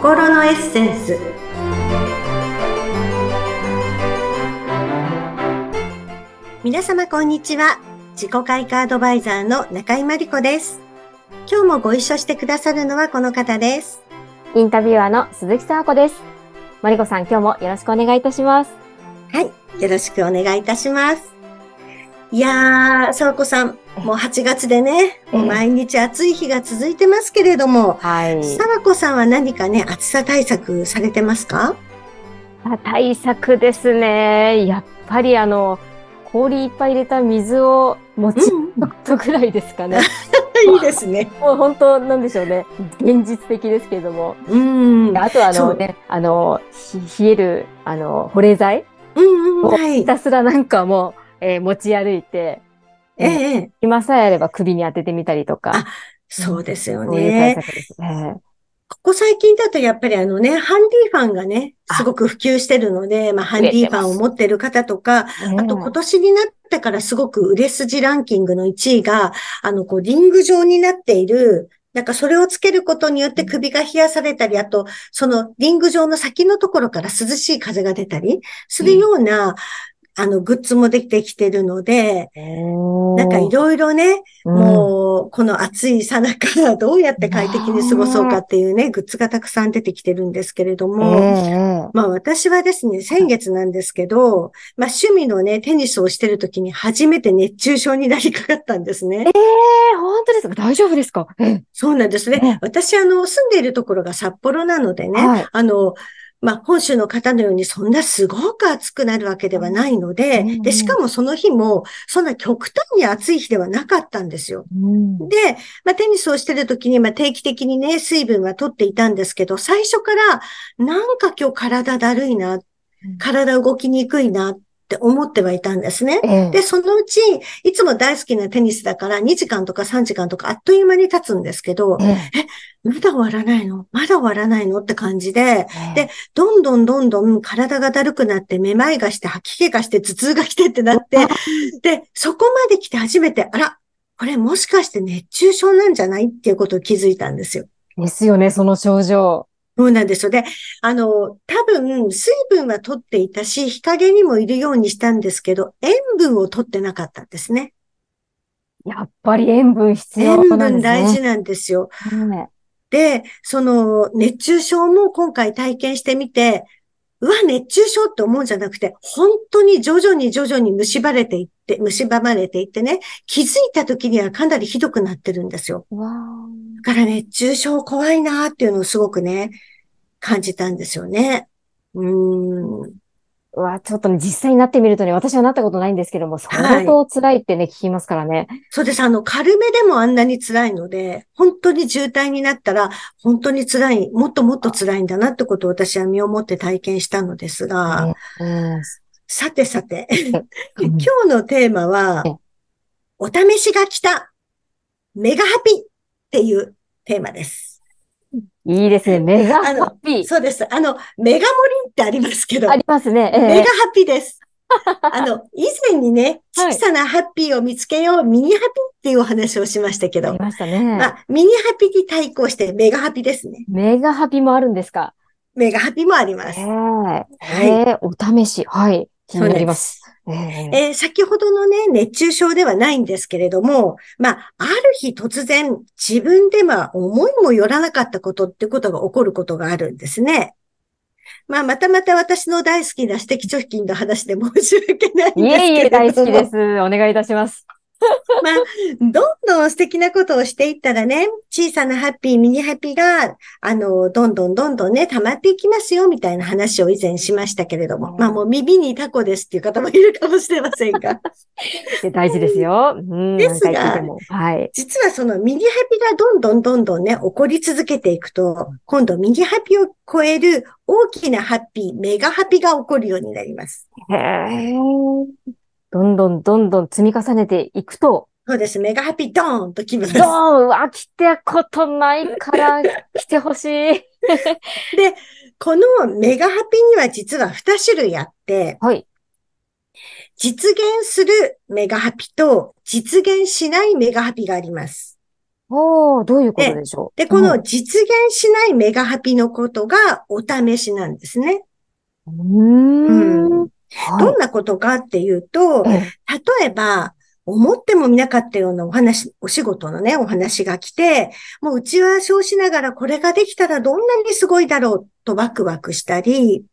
心のエッセンス。皆様こんにちは。自己開花アドバイザーの中井真理子です。今日もご一緒してくださるのはこの方です。インタビュアーの鈴木沙子です。マリコさん、今日もよろしくお願いいたします。はい。よろしくお願いいたしますいやー、さわこさん、もう8月でね、もう毎日暑い日が続いてますけれども、はい。さわこさんは何かね、暑さ対策されてますか？対策ですね。やっぱりあの、氷いっぱい入れた水を持ちうん、とぐらいですかね。いいですね。もう本当なんでしょうね。現実的ですけれども。うん。あとはあのね、あの、ひ冷える、あの、保冷剤うんうん、をはいひ。たすらなんかもう、えー持ち歩いて、ええ、今さえあれば首に当ててみたりとか。あそうですよそういう対ね。策です。ね。ここ最近だとやっぱりあのね、ハンディファンがね、すごく普及してるので、まあハンディファンを持ってる方とか、あと今年になってからすごく売れ筋ランキングの1位が、あの、こう、リング状になっている、なんかそれをつけることによって首が冷やされたり、あと、そのリング状の先のところから涼しい風が出たりするような、あの、グッズもできてきてるので、ななんかいろいろね、うん。もう、この暑いさなか、どうやって快適に過ごそうかっていうね、グッズがたくさん出てきてるんですけれどえも、えまあ私はですね、先月なんですけど、まあ趣味のね、テニスをしてる時に初めて熱中症になりかかったんですね。ええ本当ですか？大丈夫ですか？えそうなんですね。ね。私、あの、住んでいるところが札幌なのでね、はい。あの、まあ、本州の方のようにそんなすごく暑くなるわけではないので、うん。で、しかもその日も、そんな極端に暑い日ではなかったんですよ。うん。で、まあ、テニスをしてる時に、まあ、定期的にね、水分は取っていたんですけど、最初から、なんか今日体だるいな、体動きにくいなって思ってはいたんですね。ええ。で、そのうち、いつも大好きなテニスだから2時間とか3時間とかあっという間に経つんですけど、えまだ終わらないの？まだ終わらないの？って感じで、えでどんどんどんどん体がだるくなって、めまいがして、吐き気がして、頭痛が来てってなって、で、そこまで来て初めて、あら、これもしかして熱中症なんじゃない？っていうことを気づいたんですよ。ですよね、その症状。そうなんですよ。で、あの、多分、水分は取っていたし、日陰にもいるようにしたんですけど、塩分を取ってなかったんですね。やっぱり塩分必要塩分なんですね。大事なんですよ。ねで、その熱中症も今回体験してみて、うわ、熱中症って思うんじゃなくて、本当に徐々に徐々に蝕れていって、蝕まれていってね、気づいた時にはかなりひどくなってるんですよ。だから熱中症怖いなーっていうのをすごくね、感じたんですよね。うーん。わ、ちょっとね、実際になってみるとね、私はなったことないんですけども、はい相当辛いってね、聞きますからね。そうです。あの、軽めでもあんなに辛いので、本当に渋滞になったら、本当に辛い、もっともっと辛いんだなってことを私は身をもって体験したのですが、うんさてさて、うん今日のテーマはえ、お試しが来た、メガハピっていうテーマです。いいですね。メガハッピー。そうです。あの、メガ盛りってありますけど、ありますね。ええメガハピです。あの、以前にね、はい小さなハッピーを見つけよう、ミニハピっていうお話をしましたけどあり、ましたね。まあ、ミニハピに対抗してメガハピですね。メガハピもあるんですか？メガハピもありますええ。はいええお試し。はい。気になります。えええー先ほどのね、熱中症ではないんですけれども、まあ、ある日突然、自分では思いもよらなかったことってことが起こることがあるんですね。まあ、またまた私の大好きな私的貯金の話で申し訳ないんですけいえいえ、れども。大好きです。お願いいたします。まあ、どんどん素敵なことをしていったらね、小さなハッピー、ミニハッピーが、あの、どんどんどんどんね、溜まっていきますよ、みたいな話を以前しましたけれども。うんまあもう耳にタコですっていう方もいるかもしれませんが。で大事ですよ。うん、ですが。はい。実はそのミニハピがどんどんどんどんね、起こり続けていくと、今度ミニハピを超える大きなハッピー、メガハピが起こるようになります。へえ。どんどんどんどん積み重ねていくと、そうです。メガハピドーンときます。ドーンは来たことないから 来てほしい。で、このメガハピには実は2種類あって、はい。実現するメガハピと実現しないメガハピがあります。おー、どういうことでしょう？で、この実現しないメガハピのことがお試しなんですね。うん。うんどんなことかっていうと、例えば、思ってもみなかったようなお話、お仕事のね、お話が来て、もう打ち合わせをしながらこれができたらどんなにすごいだろうとワクワクしたり、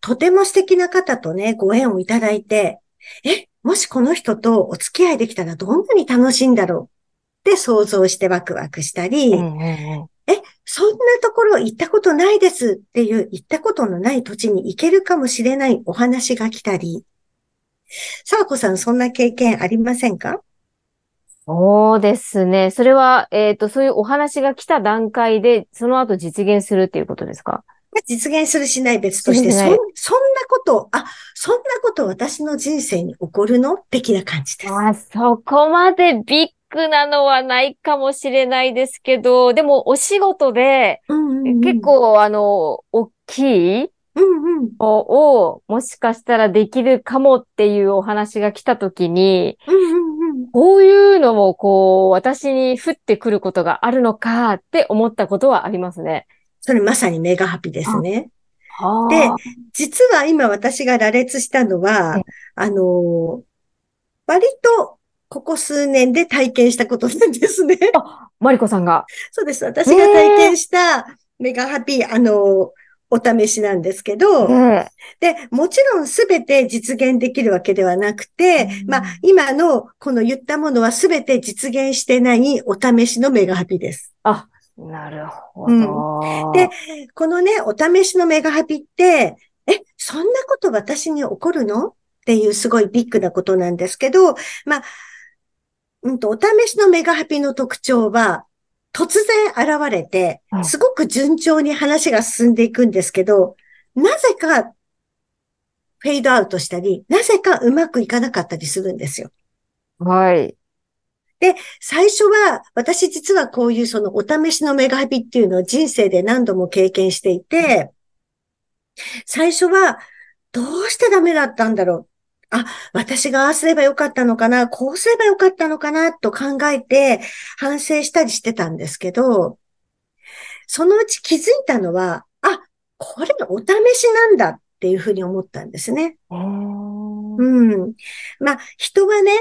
とても素敵な方とね、ご縁をいただいて、え、もしこの人とお付き合いできたらどんなに楽しいんだろうって想像してワクワクしたり、うんうんうん。え、そんなところ行ったことないですっていう行ったことのない土地に行けるかもしれないお話が来たり、沢子さんそんな経験ありませんか？そうですね。それは、えっ、ー、と、そういうお話が来た段階で、その後実現するっていうことですか？実現するしない別として、そそんなこと、あ、そんなこと私の人生に起こるの？的な感じです。あ、そこまでビッグなのはないかもしれないですけど、でもお仕事で、結構あの、大きいうんうん、を、もしかしたらできるかもっていうお話が来たときに、うんうんうん、こういうのもこう、私に降ってくることがあるのかって思ったことはありますね。それまさにメガハピですね。で、実は今私が羅列したのは、あの、割とここ数年で体験したことなんですね。あ、マリコさんが。そうです。私が体験したメガハピ、あの、お試しなんですけど、で、もちろんすべて実現できるわけではなくて、うん、まあ、今のこの言ったものはすべて実現してないお試しのメガハピです。あ、なるほど、うん、で、このね、お試しのメガハピって、え、そんなこと私に起こるの？っていうすごいビッグなことなんですけど、まあ、うんと、お試しのメガハピの特徴は、突然現れて、すごく順調に話が進んでいくんですけど、なぜかフェードアウトしたり、なぜかうまくいかなかったりするんですよ。はい。で、最初は、私実はこういうそのお試しのメガハビっていうのを人生で何度も経験していて、最初は、どうしてダメだったんだろうあ、私がああすればよかったのかな、こうすればよかったのかな、と考えて反省したりしてたんですけど、そのうち気づいたのは、あ、これお試しなんだっていうふうに思ったんですね。うん。まあ、人はね、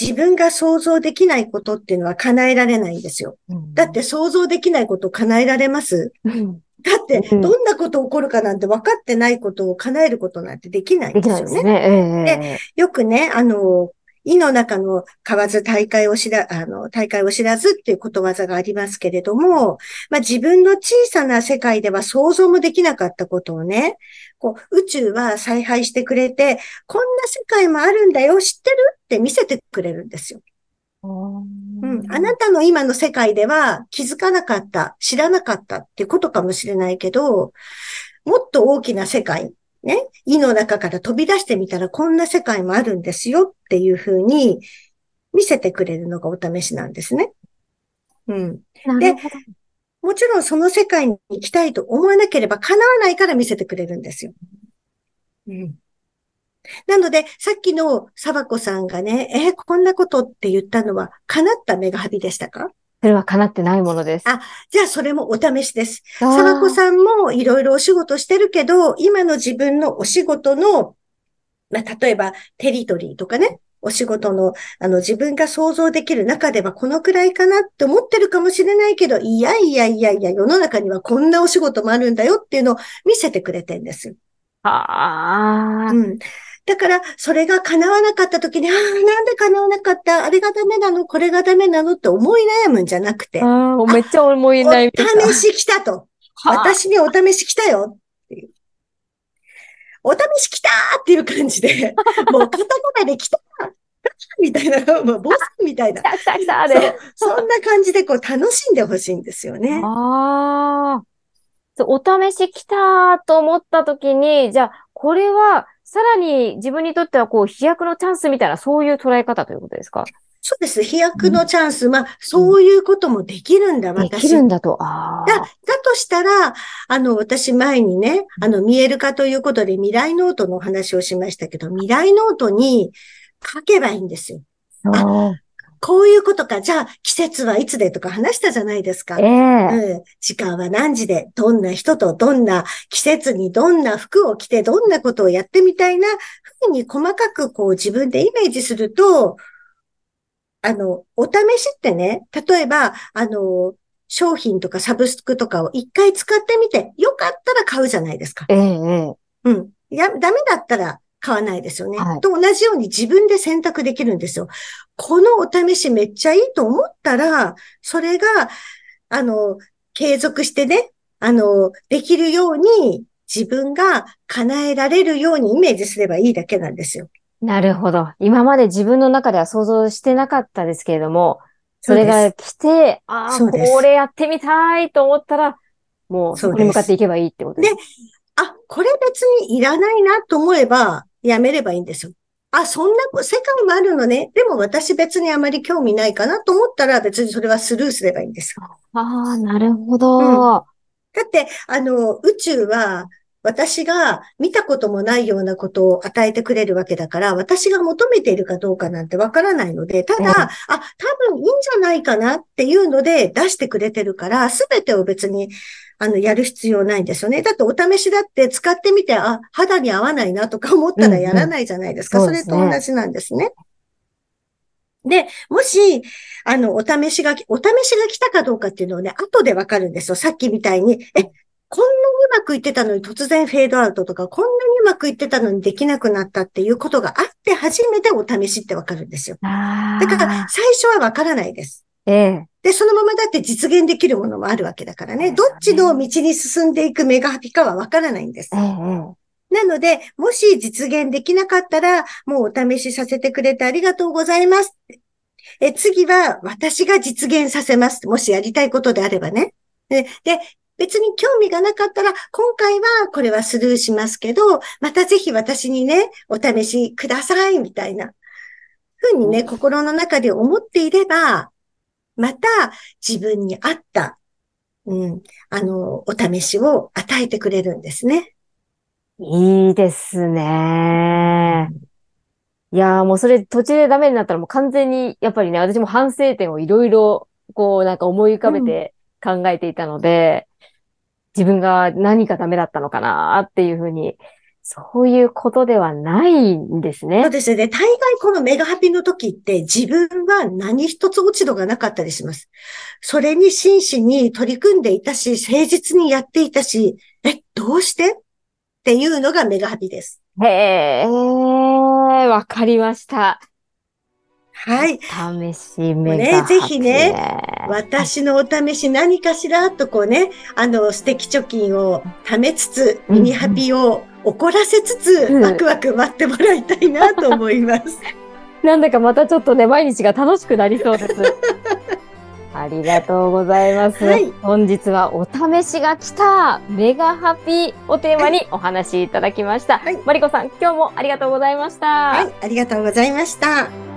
自分が想像できないことっていうのは叶えられないんですよ。うん、だって想像できないこと叶えられます、うん。だって、どんなこと起こるかなんて分かってないことを叶えることなんてできないんですよね。でね、えー、でよくね、あの、意の中の買わず大会を知ら、あの、大会を知らずっていうことわざがありますけれども、まあ自分の小さな世界では想像もできなかったことをね、こう、宇宙は采配してくれて、こんな世界もあるんだよ、知ってる？って見せてくれるんですよ。うん、あなたの今の世界では気づかなかった、知らなかったっていうことかもしれないけど、もっと大きな世界、ね、胃の中から飛び出してみたらこんな世界もあるんですよっていうふうに見せてくれるのがお試しなんですね。うん。で、もちろんその世界に行きたいと思わなければ叶わないから見せてくれるんですよ。うん。なので、さっきのサコさんがね、えー、こんなことって言ったのは、叶ったメガハビでしたか？それは叶ってないものです。あ、じゃあそれもお試しです。サバコさんもいろいろお仕事してるけど、今の自分のお仕事の、まあ、例えばテリトリーとかね、お仕事の、あの、自分が想像できる中ではこのくらいかなって思ってるかもしれないけど、いやいやいやいや、世の中にはこんなお仕事もあるんだよっていうのを見せてくれてんですよ。ああ。うん。だから、それが叶わなかった時に、ああ、なんで叶わなかった？あれがダメなの？これがダメなの？って思い悩むんじゃなくて。ああ、めっちゃ思い悩み。お試し来たと。私にお試し来たよっていう。お試し来たっていう感じで、もうカタカナで来たみたいな、もうボスみたいな。来た来たそそんな感じでこう楽しんでほしいんですよね。ああ。お試し来たと思った時に、じゃあ、これはさらに自分にとってはこう飛躍のチャンスみたいなそういう捉え方ということですか？そうです。飛躍のチャンス。うん、まあ、そういうこともできるんだ、私。できるんだと。あだ、だとしたら、あの、私前にね、あの、見える化ということで未来ノートのお話をしましたけど、未来ノートに書けばいいんですよ。あこういうことか。じゃあ、季節はいつでとか話したじゃないですか。えー、うん。時間は何時で、どんな人とどんな季節にどんな服を着てどんなことをやってみたいな、ふうに細かくこう自分でイメージすると、あの、お試しってね、例えば、あの、商品とかサブスクとかを一回使ってみて、よかったら買うじゃないですか。ええうん。いや、ダメだったら買わないですよね。はい、と同じように自分で選択できるんですよ。このお試しめっちゃいいと思ったら、それが、あの、継続してね、あの、できるように自分が叶えられるようにイメージすればいいだけなんですよ。なるほど。今まで自分の中では想像してなかったですけれども、それが来て、ああ、これやってみたいと思ったら、もうそこに向かっていけばいいってことです。で、あ、これ別にいらないなと思えば、やめればいいんですよ。あ、そんな世界もあるのね。でも私別にあまり興味ないかなと思ったら別にそれはスルーすればいいんですよ。ああ、なるほど、うん、だって、あの、宇宙は私が見たこともないようなことを与えてくれるわけだから、私が求めているかどうかなんてわからないので、ただ、うん、あ、多分いいんじゃないかなっていうので出してくれてるから、すべてを別に、あの、やる必要ないんですよね。だってお試しだって使ってみて、あ、肌に合わないなとか思ったらやらないじゃないですか。うんうん、それと同じなんですね。で、もし、あの、お試しが、お試しが来たかどうかっていうのをね、後でわかるんですよ。さっきみたいに、え、こんなにうまくいってたのに突然フェードアウトとか、こんなにうまくいってたのにできなくなったっていうことがあって初めてお試しってわかるんですよ。だから最初はわからないです。ええ。で、そのままだって実現できるものもあるわけだからね。どっちの道に進んでいくメガハピかはわからないんです。ええ。なので、もし実現できなかったら、もうお試しさせてくれてありがとうございます。え次は私が実現させます。もしやりたいことであればね。で、で別に興味がなかったら、今回はこれはスルーしますけど、またぜひ私にね、お試しください、みたいな、ふうにね、心の中で思っていれば、また自分に合った、うん、あの、お試しを与えてくれるんですね。いいですね。いやーもうそれ途中でダメになったらもう完全に、やっぱりね、私も反省点をいろいろ、こうなんか思い浮かべて考えていたので、自分が何かダメだったのかなっていうふうに、そういうことではないんですね。そうですね。大概このメガハピの時って自分は何一つ落ち度がなかったりします。それに真摯に取り組んでいたし、誠実にやっていたし、え、どうして？っていうのがメガハピです。へえ、わかりました。はい。試し目ね、ぜひね、私のお試し何かしらとこうね、あの、素敵貯金を貯めつつ、ミニハピを怒らせつつ、ワクワク待ってもらいたいなと思います。なんだかまたちょっとね、毎日が楽しくなりそうです。ありがとうございます。はい、本日はお試しが来たメガハピをテーマにお話しいただきました。はい、マリコさん、今日もありがとうございました。はい、ありがとうございました。